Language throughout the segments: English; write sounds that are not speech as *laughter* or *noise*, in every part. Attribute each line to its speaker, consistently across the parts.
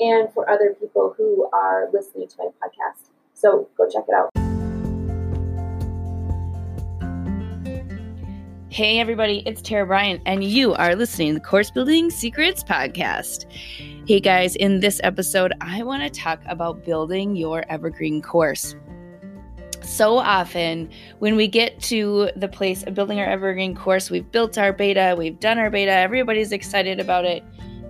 Speaker 1: and for other people who are listening to my podcast. So go check it out.
Speaker 2: Hey, everybody, it's Tara Bryant, and you are listening to the Course Building Secrets Podcast. Hey, guys, in this episode, I want to talk about building your evergreen course. So often, when we get to the place of building our evergreen course, we've built our beta, we've done our beta, everybody's excited about it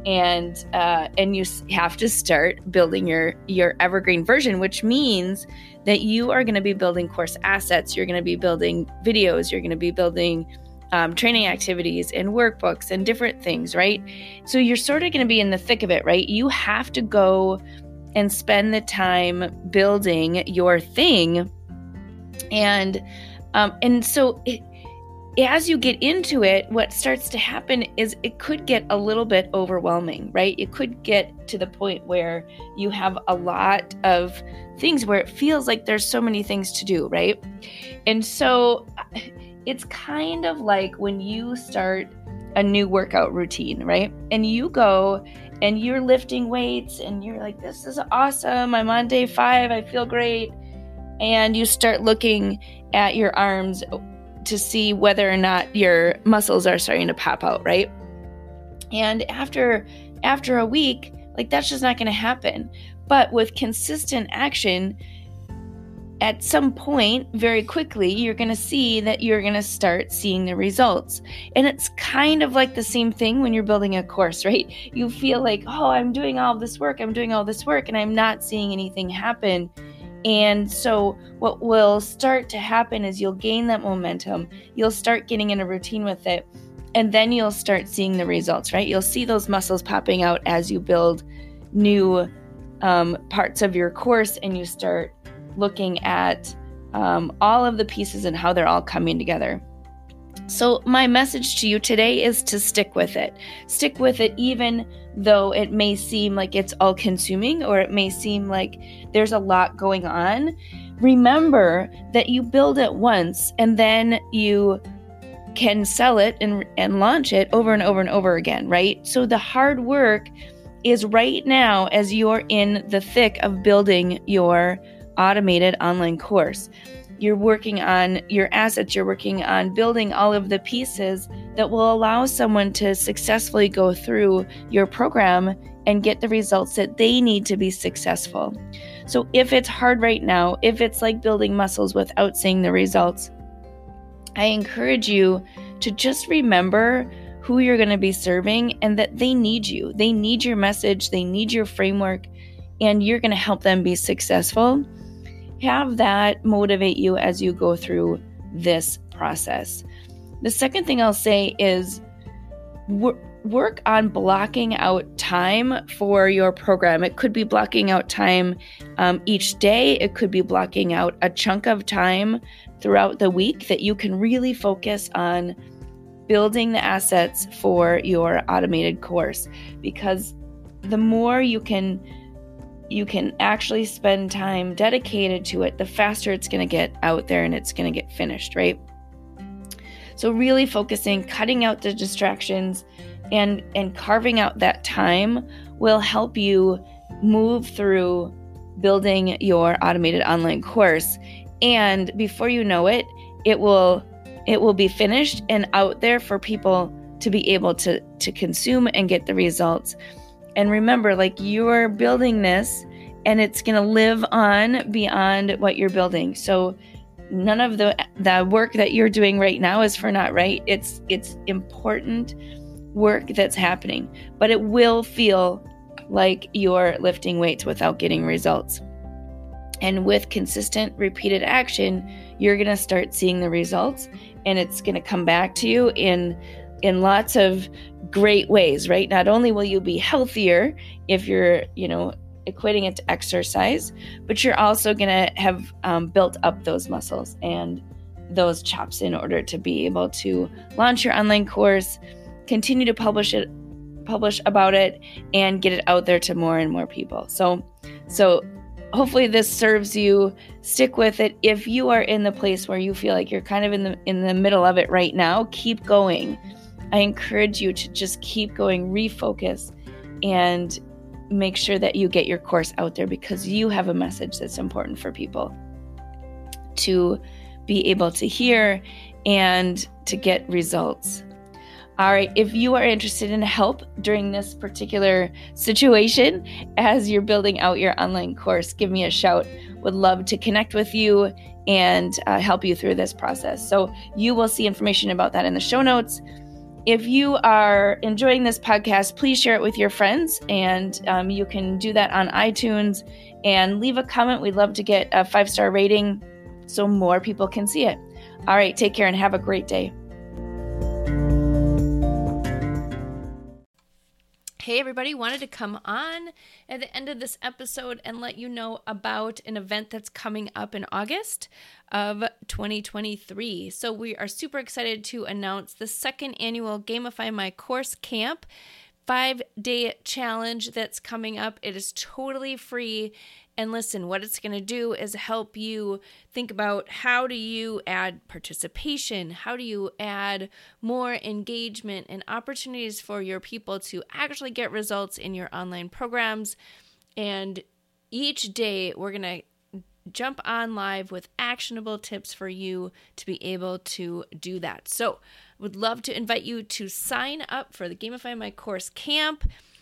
Speaker 2: and uh, and you have to start building your your evergreen version which means that you are going to be building course assets you're going to be building videos you're going to be building um, training activities and workbooks and different things right? So you're sort of going to be in the thick of it right? You have to go and spend the time building your thing. And um, and so it, as you get into it, what starts to happen is it could get a little bit overwhelming, right? It could get to the point where you have a lot of things where it feels like there's so many things to do, right? And so *sighs* it's kind of like when you start a new workout routine, right? And you go and you're lifting weights and you're like, this is awesome. I'm on day five. I feel great. And you start looking at your arms to see whether or not your muscles are starting to pop out, right? And after after a week, like that's just not going to happen. But with consistent action, at some point, very quickly, you're going to see that you're going to start seeing the results. And it's kind of like the same thing when you're building a course, right? You feel like, oh, I'm doing all this work, I'm doing all this work, and I'm not seeing anything happen. And so, what will start to happen is you'll gain that momentum. You'll start getting in a routine with it. And then you'll start seeing the results, right? You'll see those muscles popping out as you build new um, parts of your course and you start looking at um, all of the pieces and how they're all coming together. So, my message to you today is to stick with it. Stick with it, even though it may seem like it's all consuming or it may seem like there's a lot going on. Remember that you build it once and then you can sell it and, and launch it over and over and over again, right? So, the hard work is right now as you're in the thick of building your automated online course you're working on your assets, you're working on building all of the pieces that will allow someone to successfully go through your program and get the results that they need to be successful. So, if it's hard right now, if it's like building muscles without seeing the results, I encourage you to just remember who you're going to be serving and that they need you. They need your message, they need your framework, and you're going to help them be successful have that motivate you as you go through this process. The second thing I'll say is work on blocking out time for your program. It could be blocking out time um, each day, it could be blocking out a chunk of time throughout the week that you can really focus on building the assets for your automated course because the more you can you can actually spend time dedicated to it, the faster it's going to get out there and it's going to get finished, right? So really focusing, cutting out the distractions and and carving out that time will help you move through building your automated online course and before you know it, it will it will be finished and out there for people to be able to to consume and get the results. And remember, like you're building this and it's going to live on beyond what you're building. So none of the the work that you're doing right now is for not right. It's it's important work that's happening, but it will feel like you're lifting weights without getting results. And with consistent repeated action, you're going to start seeing the results and it's going to come back to you in in lots of great ways, right? Not only will you be healthier if you're, you know, equating it to exercise, but you're also going to have um, built up those muscles and those chops in order to be able to launch your online course, continue to publish it, publish about it, and get it out there to more and more people. So, so hopefully this serves you. Stick with it. If you are in the place where you feel like you're kind of in the in the middle of it right now, keep going. I encourage you to just keep going, refocus, and make sure that you get your course out there because you have a message that's important for people to be able to hear and to get results. All right, if you are interested in help during this particular situation as you're building out your online course, give me a shout. Would love to connect with you and uh, help you through this process. So, you will see information about that in the show notes. If you are enjoying this podcast, please share it with your friends, and um, you can do that on iTunes and leave a comment. We'd love to get a five star rating so more people can see it. All right, take care and have a great day. Hey, everybody, wanted to come on at the end of this episode and let you know about an event that's coming up in August of 2023. So, we are super excited to announce the second annual Gamify My Course Camp five day challenge that's coming up. It is totally free and listen, what it's going to do is help you think about how do you add participation? How do you add more engagement and opportunities for your people to actually get results in your online programs? And each day we're going to jump on live with actionable tips for you to be able to do that. So, I would love to invite you to sign up for the Gamify My Course camp